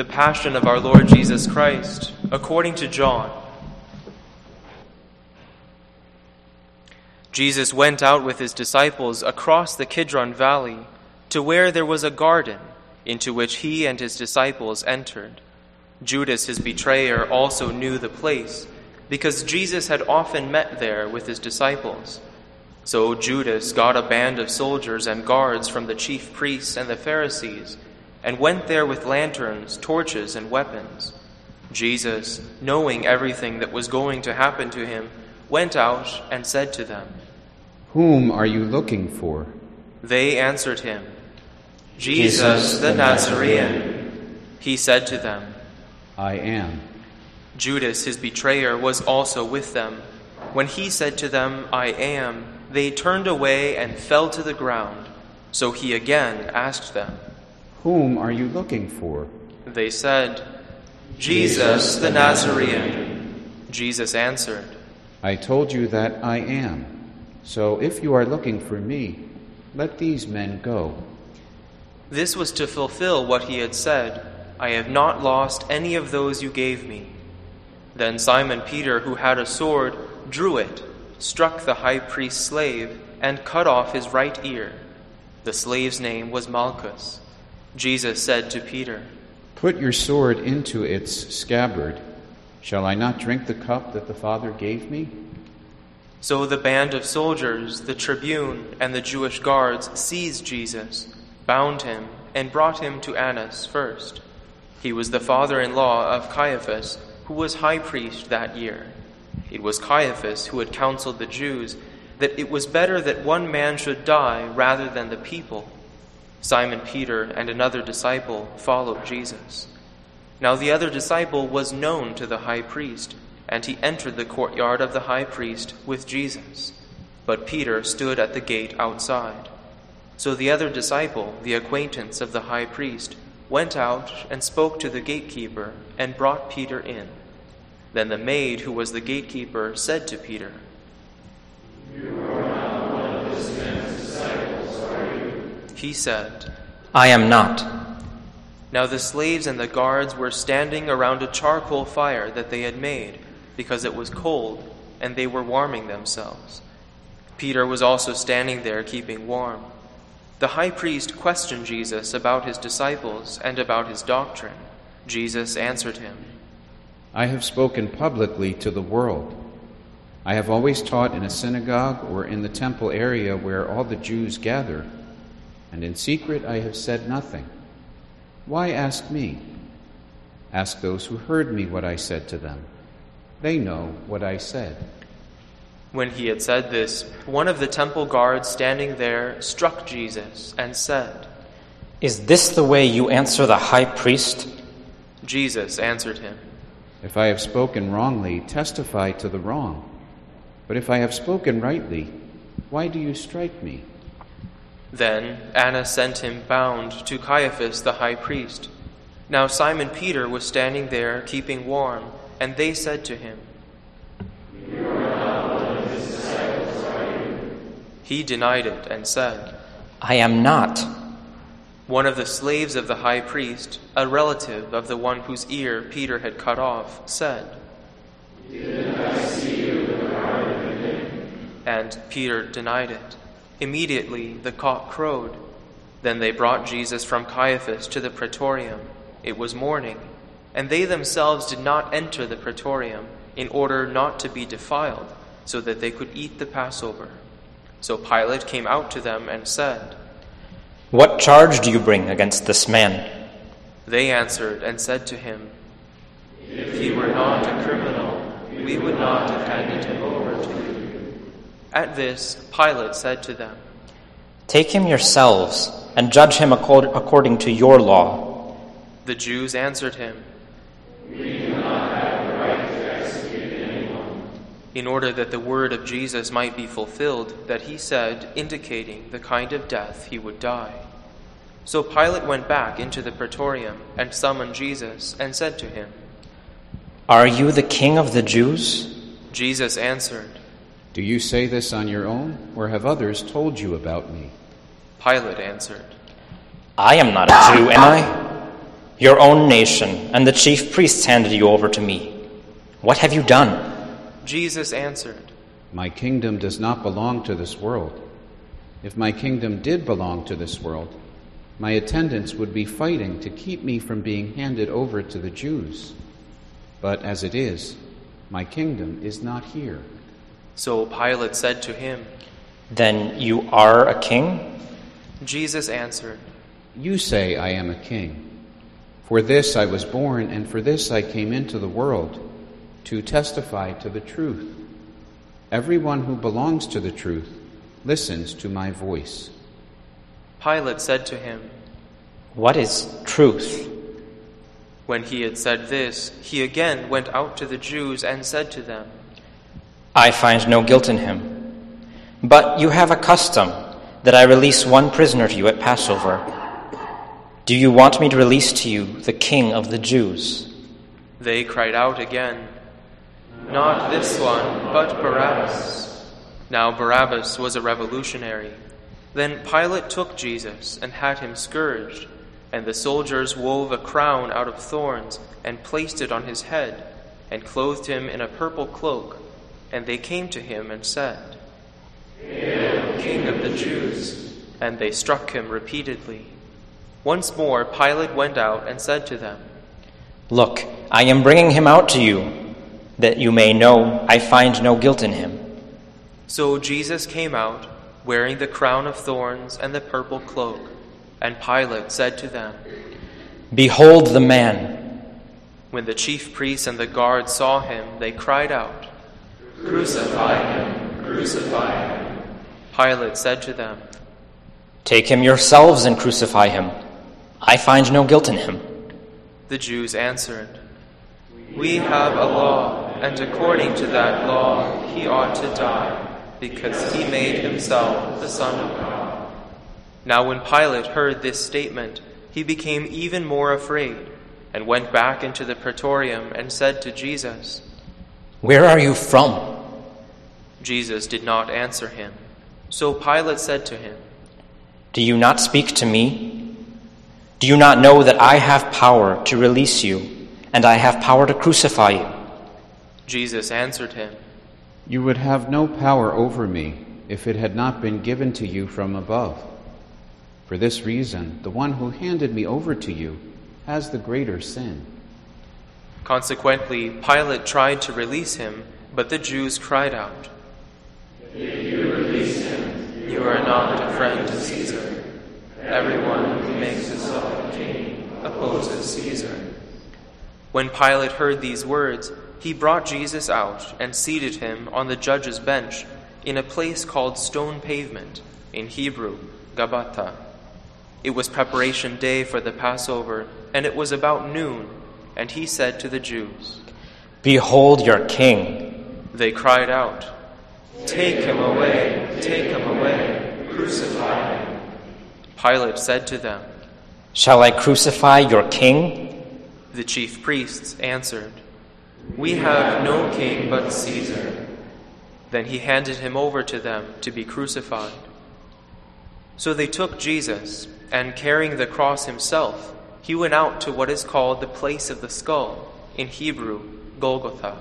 The Passion of our Lord Jesus Christ, according to John. Jesus went out with his disciples across the Kidron Valley to where there was a garden, into which he and his disciples entered. Judas, his betrayer, also knew the place, because Jesus had often met there with his disciples. So Judas got a band of soldiers and guards from the chief priests and the Pharisees, and went there with lanterns, torches, and weapons. Jesus, knowing everything that was going to happen to him, went out and said to them, Whom are you looking for? They answered him, Jesus the Nazarene. He said to them, I am. Judas, his betrayer, was also with them. When he said to them, I am, they turned away and fell to the ground. So he again asked them, Whom are you looking for? They said, Jesus the Nazarene. Jesus answered, I told you that I am. So if you are looking for me, let these men go. This was to fulfill what he had said I have not lost any of those you gave me. Then Simon Peter, who had a sword, drew it, struck the high priest's slave, and cut off his right ear. The slave's name was Malchus. Jesus said to Peter, Put your sword into its scabbard. Shall I not drink the cup that the Father gave me? So the band of soldiers, the tribune, and the Jewish guards seized Jesus, bound him, and brought him to Annas first. He was the father in law of Caiaphas, who was high priest that year. It was Caiaphas who had counseled the Jews that it was better that one man should die rather than the people. Simon Peter and another disciple followed Jesus. Now the other disciple was known to the high priest, and he entered the courtyard of the high priest with Jesus. But Peter stood at the gate outside. So the other disciple, the acquaintance of the high priest, went out and spoke to the gatekeeper and brought Peter in. Then the maid who was the gatekeeper said to Peter, You are not one of this man's disciples, are you? He said, I am not. Now the slaves and the guards were standing around a charcoal fire that they had made, because it was cold, and they were warming themselves. Peter was also standing there keeping warm. The high priest questioned Jesus about his disciples and about his doctrine. Jesus answered him, I have spoken publicly to the world. I have always taught in a synagogue or in the temple area where all the Jews gather, and in secret I have said nothing. Why ask me? Ask those who heard me what I said to them. They know what I said. When he had said this, one of the temple guards standing there struck Jesus and said, Is this the way you answer the high priest? Jesus answered him, If I have spoken wrongly, testify to the wrong. But if I have spoken rightly, why do you strike me? Then Annas sent him bound to Caiaphas the high priest. Now Simon Peter was standing there keeping warm, and they said to him, You are not sacrificing. He denied it and said, I am not. One of the slaves of the high priest, a relative of the one whose ear Peter had cut off, said, Did I see you? And Peter denied it. Immediately the cock crowed. Then they brought Jesus from Caiaphas to the praetorium. It was morning, and they themselves did not enter the praetorium in order not to be defiled, so that they could eat the Passover. So Pilate came out to them and said, What charge do you bring against this man? They answered and said to him, If he were not a criminal, we would not have handed him over to you. At this, Pilate said to them, Take him yourselves and judge him according to your law. The Jews answered him, We do not have the right to execute anyone. in order that the word of Jesus might be fulfilled, that he said, indicating the kind of death he would die. So Pilate went back into the praetorium and summoned Jesus and said to him, Are you the king of the Jews? Jesus answered, Do you say this on your own, or have others told you about me? Pilate answered, I am not a Jew, am I? Your own nation and the chief priests handed you over to me. What have you done? Jesus answered, My kingdom does not belong to this world. If my kingdom did belong to this world, my attendants would be fighting to keep me from being handed over to the Jews. But as it is, my kingdom is not here. So Pilate said to him, Then you are a king? Jesus answered, You say I am a king. For this I was born, and for this I came into the world, to testify to the truth. Everyone who belongs to the truth listens to my voice. Pilate said to him, What is truth? When he had said this, he again went out to the Jews and said to them, I find no guilt in him. But you have a custom that I release one prisoner to you at Passover. Do you want me to release to you the king of the Jews? They cried out again, Not this one, but Barabbas. Now Barabbas was a revolutionary. Then Pilate took Jesus and had him scourged, and the soldiers wove a crown out of thorns and placed it on his head, and clothed him in a purple cloak. And they came to him and said, Hail, King of the Jews! And they struck him repeatedly. Once more Pilate went out and said to them, Look, I am bringing him out to you, that you may know I find no guilt in him. So Jesus came out, wearing the crown of thorns and the purple cloak. And Pilate said to them, Behold the man. When the chief priests and the guards saw him, they cried out, Crucify him! Crucify him! Pilate said to them, Take him yourselves and crucify him. I find no guilt in him. The Jews answered, We have a law, and according to that law he ought to die, because he made himself the Son of God. Now when Pilate heard this statement, he became even more afraid, and went back into the praetorium and said to Jesus, Where are you from? Jesus did not answer him. So Pilate said to him, Do you not speak to me? Do you not know that I have power to release you, and I have power to crucify you? Jesus answered him, You would have no power over me if it had not been given to you from above. For this reason, the one who handed me over to you has the greater sin. Consequently, Pilate tried to release him, but the Jews cried out, If you release him, You are not a friend to Caesar. everyone who makes himself a king Opposes Caesar. When Pilate heard these words, he brought Jesus out and seated him on the judge's bench in a place called Stone Pavement, in Hebrew, Gabbatha. It was preparation day for the Passover, and it was about noon, and he said to the Jews, Behold your king. They cried out, Take him away, take him away, crucify him. Pilate said to them, Shall I crucify your king? The chief priests answered, We have no king but Caesar. Then he handed him over to them to be crucified. So they took Jesus, and carrying the cross himself, he went out to what is called the place of the skull, in Hebrew, Golgotha.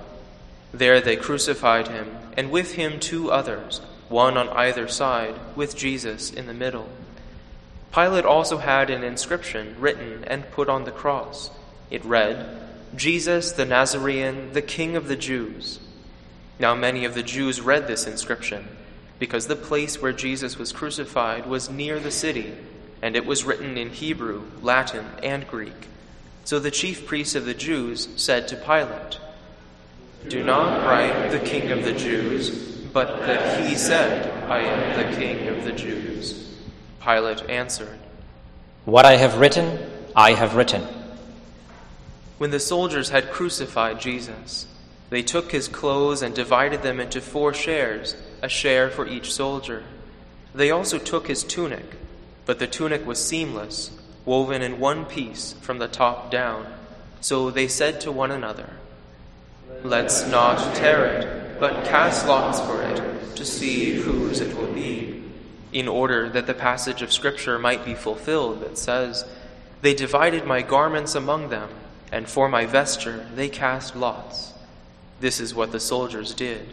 There they crucified him, and with him two others, one on either side, with Jesus in the middle. Pilate also had an inscription written and put on the cross. It read, Jesus the Nazarene, the King of the Jews. Now many of the Jews read this inscription, because the place where Jesus was crucified was near the city, and it was written in Hebrew, Latin, and Greek. So the chief priests of the Jews said to Pilate, Do not write the King of the Jews, but that he said, I am the King of the Jews. Pilate answered, What I have written, I have written. When the soldiers had crucified Jesus, they took his clothes and divided them into four shares, a share for each soldier. They also took his tunic, but the tunic was seamless, woven in one piece from the top down. So they said to one another, Let's not tear it, but cast lots for it, to see whose it will be, in order that the passage of Scripture might be fulfilled that says, They divided my garments among them, and for my vesture they cast lots. This is what the soldiers did.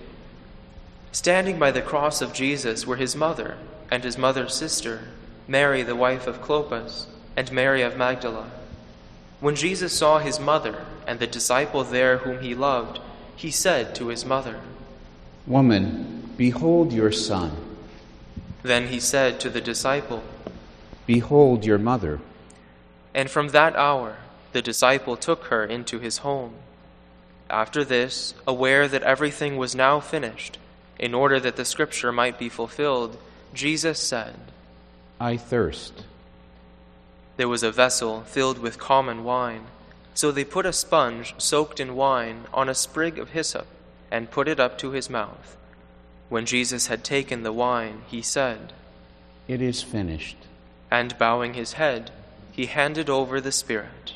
Standing by the cross of Jesus were his mother and his mother's sister, Mary, the wife of Clopas, and Mary of Magdala. When Jesus saw his mother and the disciple there whom he loved, he said to his mother, Woman, behold your son. Then he said to the disciple, Behold your mother. And from that hour the disciple took her into his home. After this, aware that everything was now finished, in order that the scripture might be fulfilled, Jesus said, I thirst. There was a vessel filled with common wine. So they put a sponge soaked in wine on a sprig of hyssop and put it up to his mouth. When Jesus had taken the wine, he said, It is finished. And bowing his head, he handed over the Spirit.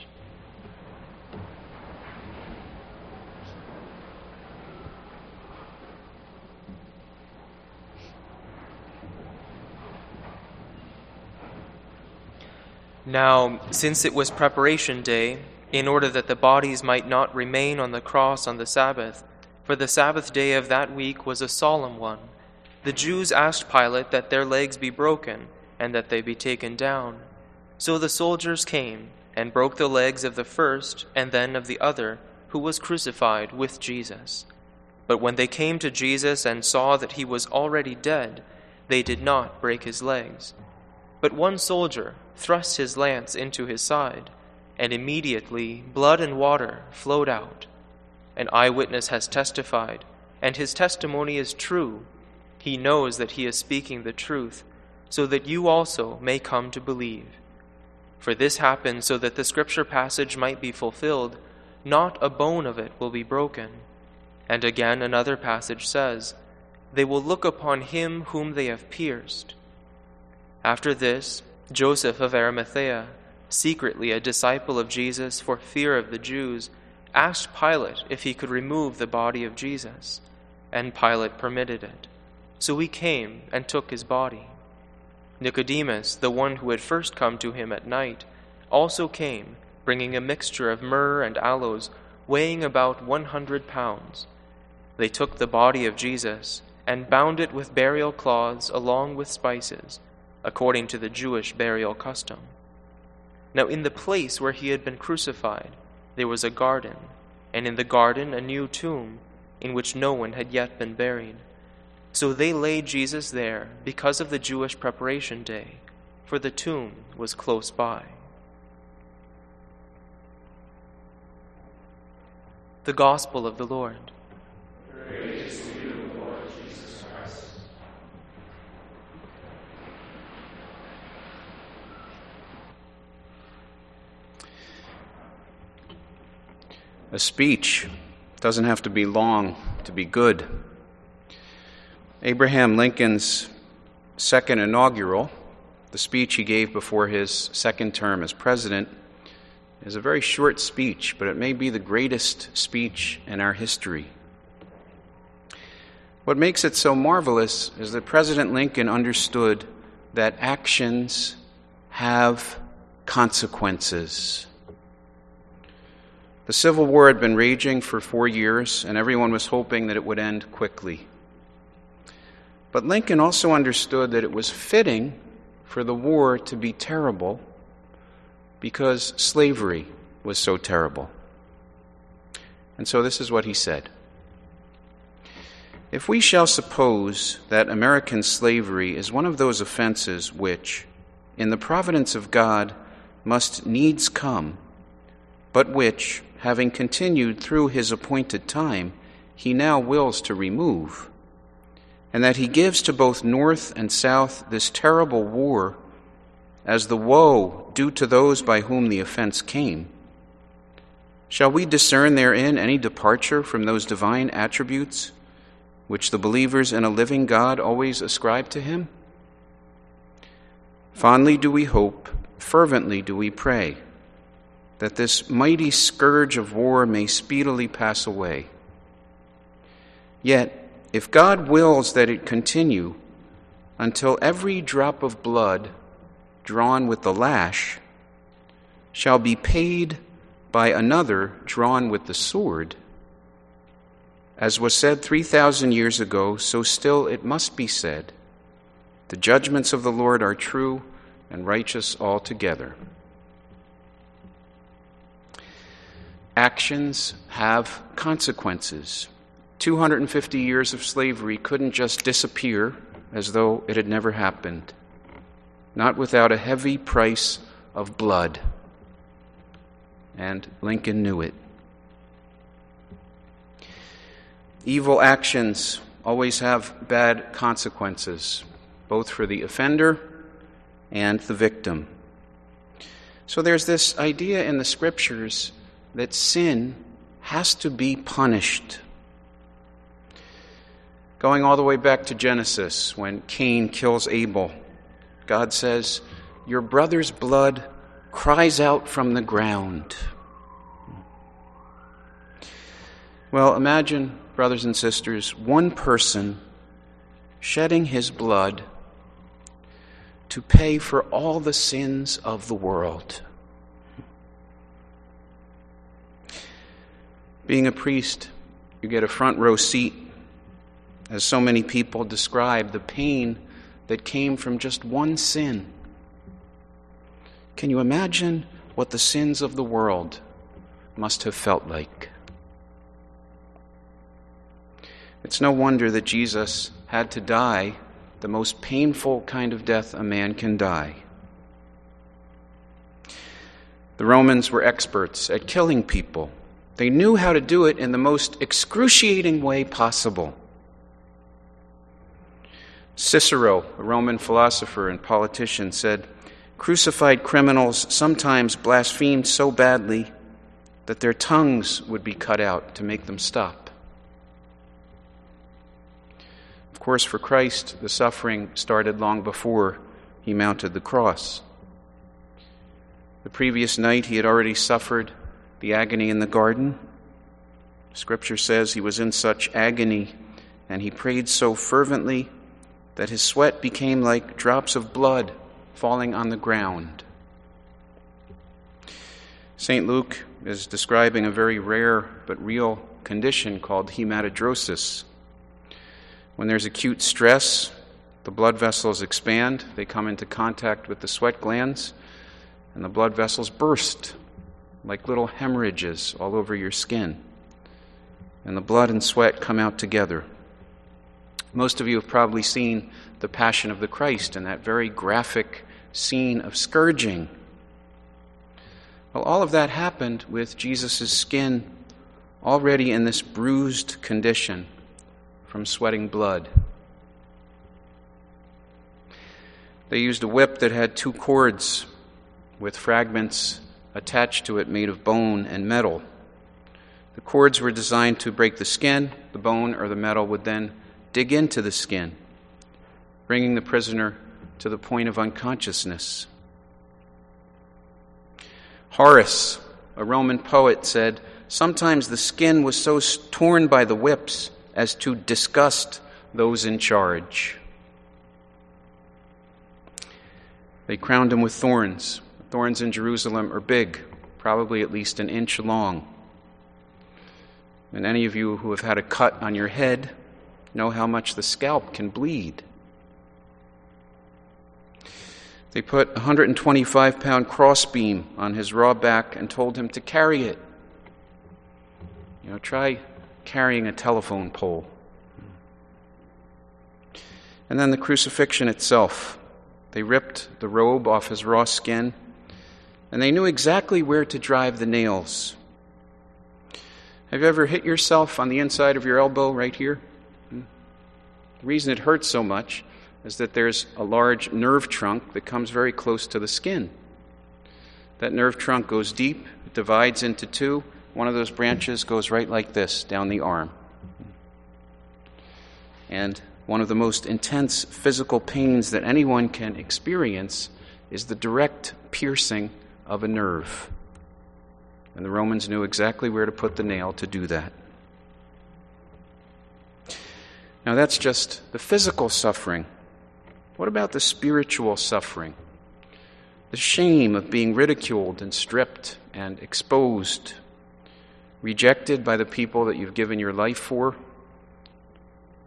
Now, since it was preparation day, in order that the bodies might not remain on the cross on the Sabbath, for the Sabbath day of that week was a solemn one, the Jews asked Pilate that their legs be broken and that they be taken down. So the soldiers came and broke the legs of the first and then of the other, who was crucified with Jesus. But when they came to Jesus and saw that he was already dead, they did not break his legs. But one soldier thrust his lance into his side, and immediately blood and water flowed out. An eyewitness has testified, and his testimony is true. He knows that he is speaking the truth, so that you also may come to believe. For this happened so that the scripture passage might be fulfilled not a bone of it will be broken. And again, another passage says, They will look upon him whom they have pierced. After this, Joseph of Arimathea, secretly a disciple of Jesus for fear of the Jews, asked Pilate if he could remove the body of Jesus, and Pilate permitted it. So he came and took his body. Nicodemus, the one who had first come to him at night, also came, bringing a mixture of myrrh and aloes, weighing about one hundred pounds. They took the body of Jesus and bound it with burial cloths along with spices, according to the Jewish burial custom. Now, in the place where he had been crucified, there was a garden, and in the garden a new tomb, in which no one had yet been buried. So they laid Jesus there because of the Jewish preparation day, for the tomb was close by. The Gospel of the Lord. Praise to you, Lord Jesus Christ. A speech doesn't have to be long to be good. Abraham Lincoln's second inaugural, the speech he gave before his second term as president, is a very short speech, but it may be the greatest speech in our history. What makes it so marvelous is that President Lincoln understood that actions have consequences. The Civil War had been raging for four years, and everyone was hoping that it would end quickly. But Lincoln also understood that it was fitting for the war to be terrible because slavery was so terrible. And so this is what he said If we shall suppose that American slavery is one of those offenses which, in the providence of God, must needs come, but which, having continued through his appointed time, he now wills to remove, and that he gives to both North and South this terrible war as the woe due to those by whom the offense came. Shall we discern therein any departure from those divine attributes which the believers in a living God always ascribe to him? Fondly do we hope, fervently do we pray, that this mighty scourge of war may speedily pass away. Yet, if God wills that it continue until every drop of blood drawn with the lash shall be paid by another drawn with the sword. As was said 3,000 years ago, so still it must be said The judgments of the Lord are true and righteous altogether. Actions have consequences. 250 years of slavery couldn't just disappear as though it had never happened, not without a heavy price of blood. And Lincoln knew it. Evil actions always have bad consequences, both for the offender and the victim. So there's this idea in the scriptures that sin has to be punished. Going all the way back to Genesis, when Cain kills Abel, God says, Your brother's blood cries out from the ground. Well, imagine, brothers and sisters, one person shedding his blood to pay for all the sins of the world. Being a priest, you get a front row seat as so many people describe the pain that came from just one sin. Can you imagine what the sins of the world must have felt like? It's no wonder that Jesus had to die the most painful kind of death a man can die. The Romans were experts at killing people. They knew how to do it in the most excruciating way possible. Cicero, a Roman philosopher and politician, said crucified criminals sometimes blasphemed so badly that their tongues would be cut out to make them stop. Of course, for Christ, the suffering started long before he mounted the cross. The previous night, he had already suffered the agony in the garden. Scripture says he was in such agony and he prayed so fervently that his sweat became like drops of blood falling on the ground. St. Luke is describing a very rare but real condition called hematidrosis. When there's acute stress, the blood vessels expand, they come into contact with the sweat glands, and the blood vessels burst like little hemorrhages all over your skin. And the blood and sweat come out together. Most of you have probably seen the Passion of the Christ and that very graphic scene of scourging. Well, all of that happened with Jesus' skin already in this bruised condition from sweating blood. They used a whip that had two cords with fragments attached to it made of bone and metal. The cords were designed to break the skin. The bone or the metal would then dig into the skin, bringing the prisoner to the point of unconsciousness. Horace, a Roman poet, said, Sometimes the skin was so torn by the whips as to disgust those in charge. They crowned him with thorns. Thorns in Jerusalem are big, probably at least an inch long. And any of you who have had a cut on your head know how much the scalp can bleed. They put a 125 pound crossbeam on his raw back and told him to carry it. You know, try carrying a telephone pole. And then the crucifixion itself. They ripped the robe off his raw skin, and they knew exactly where to drive the nails. Have you ever hit yourself on the inside of your elbow right here? Hmm? The reason it hurts so much is that there's a large nerve trunk that comes very close to the skin. That nerve trunk goes deep, it divides into two. One of those branches goes right like this down the arm. And one of the most intense physical pains that anyone can experience is the direct piercing of a nerve. And the Romans knew exactly where to put the nail to do that. Now, that's just the physical suffering. What about the spiritual suffering? the shame of being ridiculed and stripped and exposed, rejected by the people that you've given your life for,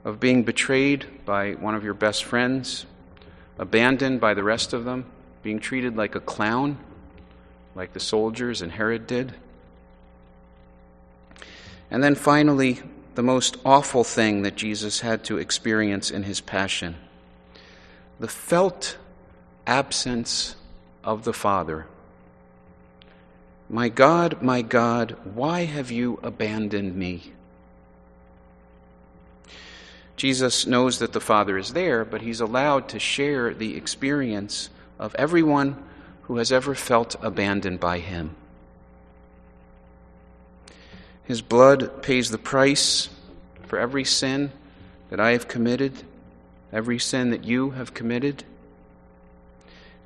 of being betrayed by one of your best friends, abandoned by the rest of them, being treated like a clown, like the soldiers and Herod did. And then finally, the most awful thing that Jesus had to experience in his passion the felt absence of the Father. My God, my God, why have you abandoned me? Jesus knows that the Father is there, but he's allowed to share the experience of everyone who has ever felt abandoned by him. His blood pays the price for every sin that I have committed, every sin that you have committed.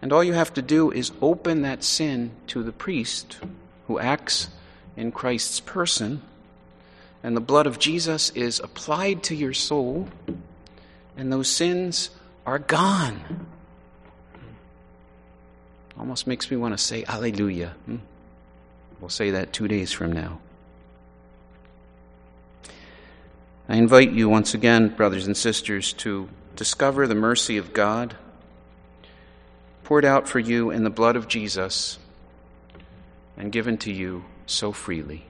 And all you have to do is open that sin to the priest who acts in Christ's person, and the blood of Jesus is applied to your soul, and those sins are gone. Almost makes me want to say, Alleluia. Hmm? We'll say that two days from now. I invite you once again, brothers and sisters, to discover the mercy of God poured out for you in the blood of Jesus and given to you so freely.